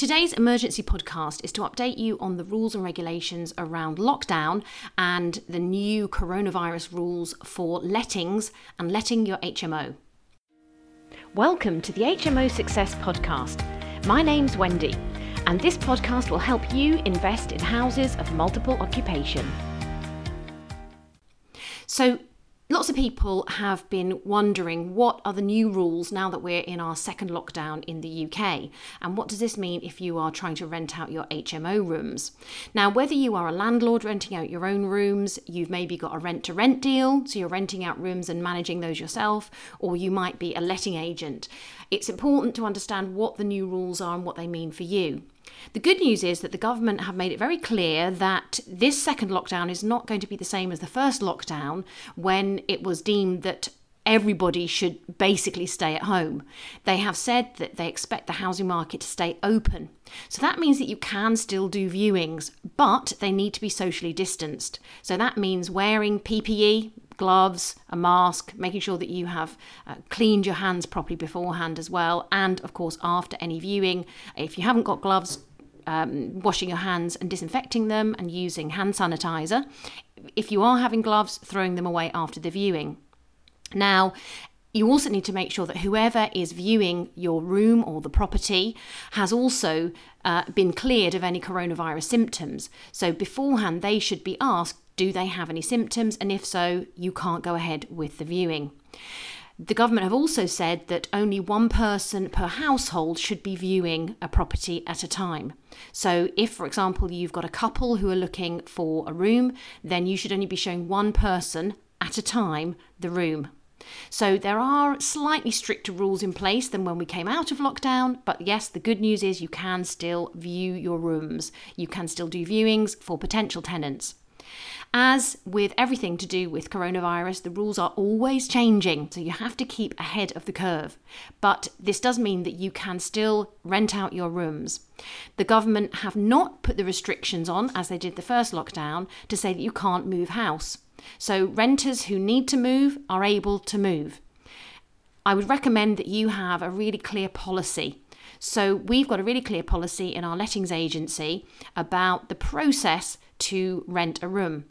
Today's emergency podcast is to update you on the rules and regulations around lockdown and the new coronavirus rules for lettings and letting your HMO. Welcome to the HMO Success Podcast. My name's Wendy, and this podcast will help you invest in houses of multiple occupation. So, Lots of people have been wondering what are the new rules now that we're in our second lockdown in the UK, and what does this mean if you are trying to rent out your HMO rooms? Now, whether you are a landlord renting out your own rooms, you've maybe got a rent to rent deal, so you're renting out rooms and managing those yourself, or you might be a letting agent, it's important to understand what the new rules are and what they mean for you. The good news is that the government have made it very clear that this second lockdown is not going to be the same as the first lockdown when it was deemed that everybody should basically stay at home. They have said that they expect the housing market to stay open. So that means that you can still do viewings, but they need to be socially distanced. So that means wearing PPE, gloves, a mask, making sure that you have uh, cleaned your hands properly beforehand as well, and of course, after any viewing. If you haven't got gloves, um, washing your hands and disinfecting them and using hand sanitizer. If you are having gloves, throwing them away after the viewing. Now, you also need to make sure that whoever is viewing your room or the property has also uh, been cleared of any coronavirus symptoms. So, beforehand, they should be asked do they have any symptoms? And if so, you can't go ahead with the viewing. The government have also said that only one person per household should be viewing a property at a time. So, if, for example, you've got a couple who are looking for a room, then you should only be showing one person at a time the room. So, there are slightly stricter rules in place than when we came out of lockdown, but yes, the good news is you can still view your rooms. You can still do viewings for potential tenants. As with everything to do with coronavirus, the rules are always changing, so you have to keep ahead of the curve. But this does mean that you can still rent out your rooms. The government have not put the restrictions on, as they did the first lockdown, to say that you can't move house. So renters who need to move are able to move. I would recommend that you have a really clear policy so we've got a really clear policy in our lettings agency about the process to rent a room.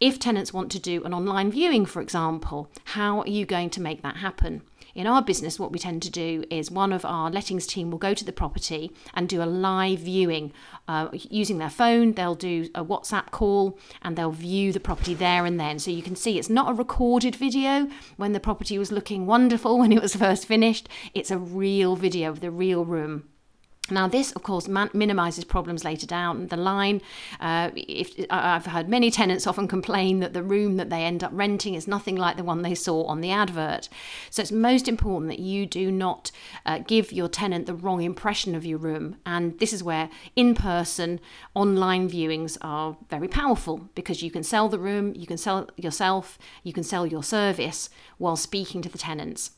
If tenants want to do an online viewing, for example, how are you going to make that happen? In our business, what we tend to do is one of our lettings team will go to the property and do a live viewing uh, using their phone. They'll do a WhatsApp call and they'll view the property there and then. So you can see it's not a recorded video when the property was looking wonderful when it was first finished, it's a real video of the real room. Now, this, of course, man- minimises problems later down the line. Uh, if I've heard many tenants often complain that the room that they end up renting is nothing like the one they saw on the advert. So it's most important that you do not uh, give your tenant the wrong impression of your room. And this is where in-person online viewings are very powerful because you can sell the room, you can sell yourself, you can sell your service while speaking to the tenants.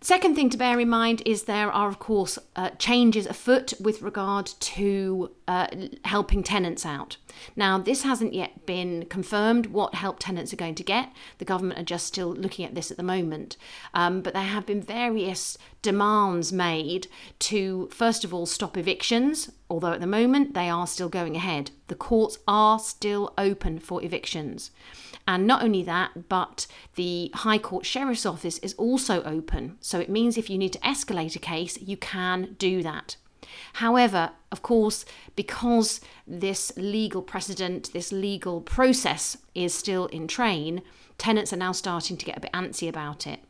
Second thing to bear in mind is there are, of course, uh, changes afoot with regard to uh, helping tenants out. Now, this hasn't yet been confirmed what help tenants are going to get. The government are just still looking at this at the moment. Um, but there have been various demands made to, first of all, stop evictions, although at the moment they are still going ahead. The courts are still open for evictions. And not only that, but the High Court Sheriff's Office is also open. So it means if you need to escalate a case, you can do that. However, of course, because this legal precedent, this legal process is still in train, tenants are now starting to get a bit antsy about it.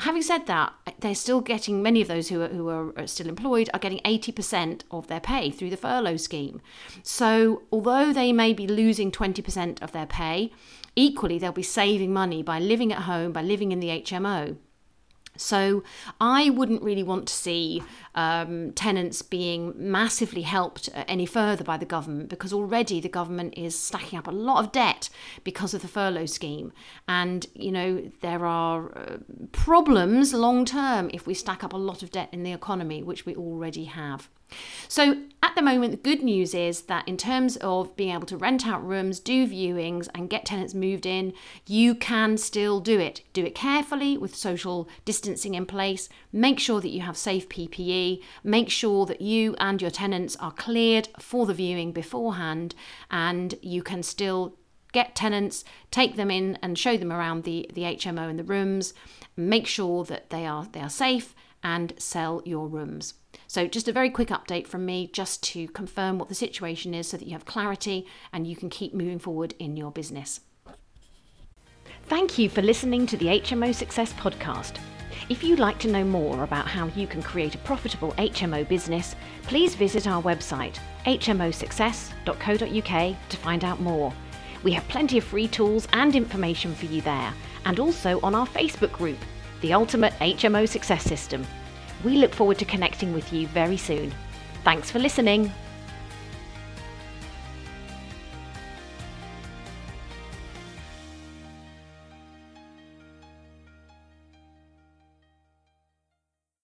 Having said that, they're still getting many of those who are, who are still employed are getting 80% of their pay through the furlough scheme. So, although they may be losing 20% of their pay, equally they'll be saving money by living at home, by living in the HMO. So I wouldn't really want to see um, tenants being massively helped any further by the government because already the government is stacking up a lot of debt because of the furlough scheme. And, you know, there are uh, problems long term if we stack up a lot of debt in the economy, which we already have. So, at the moment, the good news is that in terms of being able to rent out rooms, do viewings, and get tenants moved in, you can still do it. Do it carefully with social distancing in place. Make sure that you have safe PPE. Make sure that you and your tenants are cleared for the viewing beforehand, and you can still get tenants, take them in and show them around the, the HMO and the rooms, make sure that they are they are safe and sell your rooms. So, just a very quick update from me just to confirm what the situation is so that you have clarity and you can keep moving forward in your business. Thank you for listening to the HMO Success Podcast. If you'd like to know more about how you can create a profitable HMO business, please visit our website, hmosuccess.co.uk, to find out more. We have plenty of free tools and information for you there, and also on our Facebook group, The Ultimate HMO Success System. We look forward to connecting with you very soon. Thanks for listening.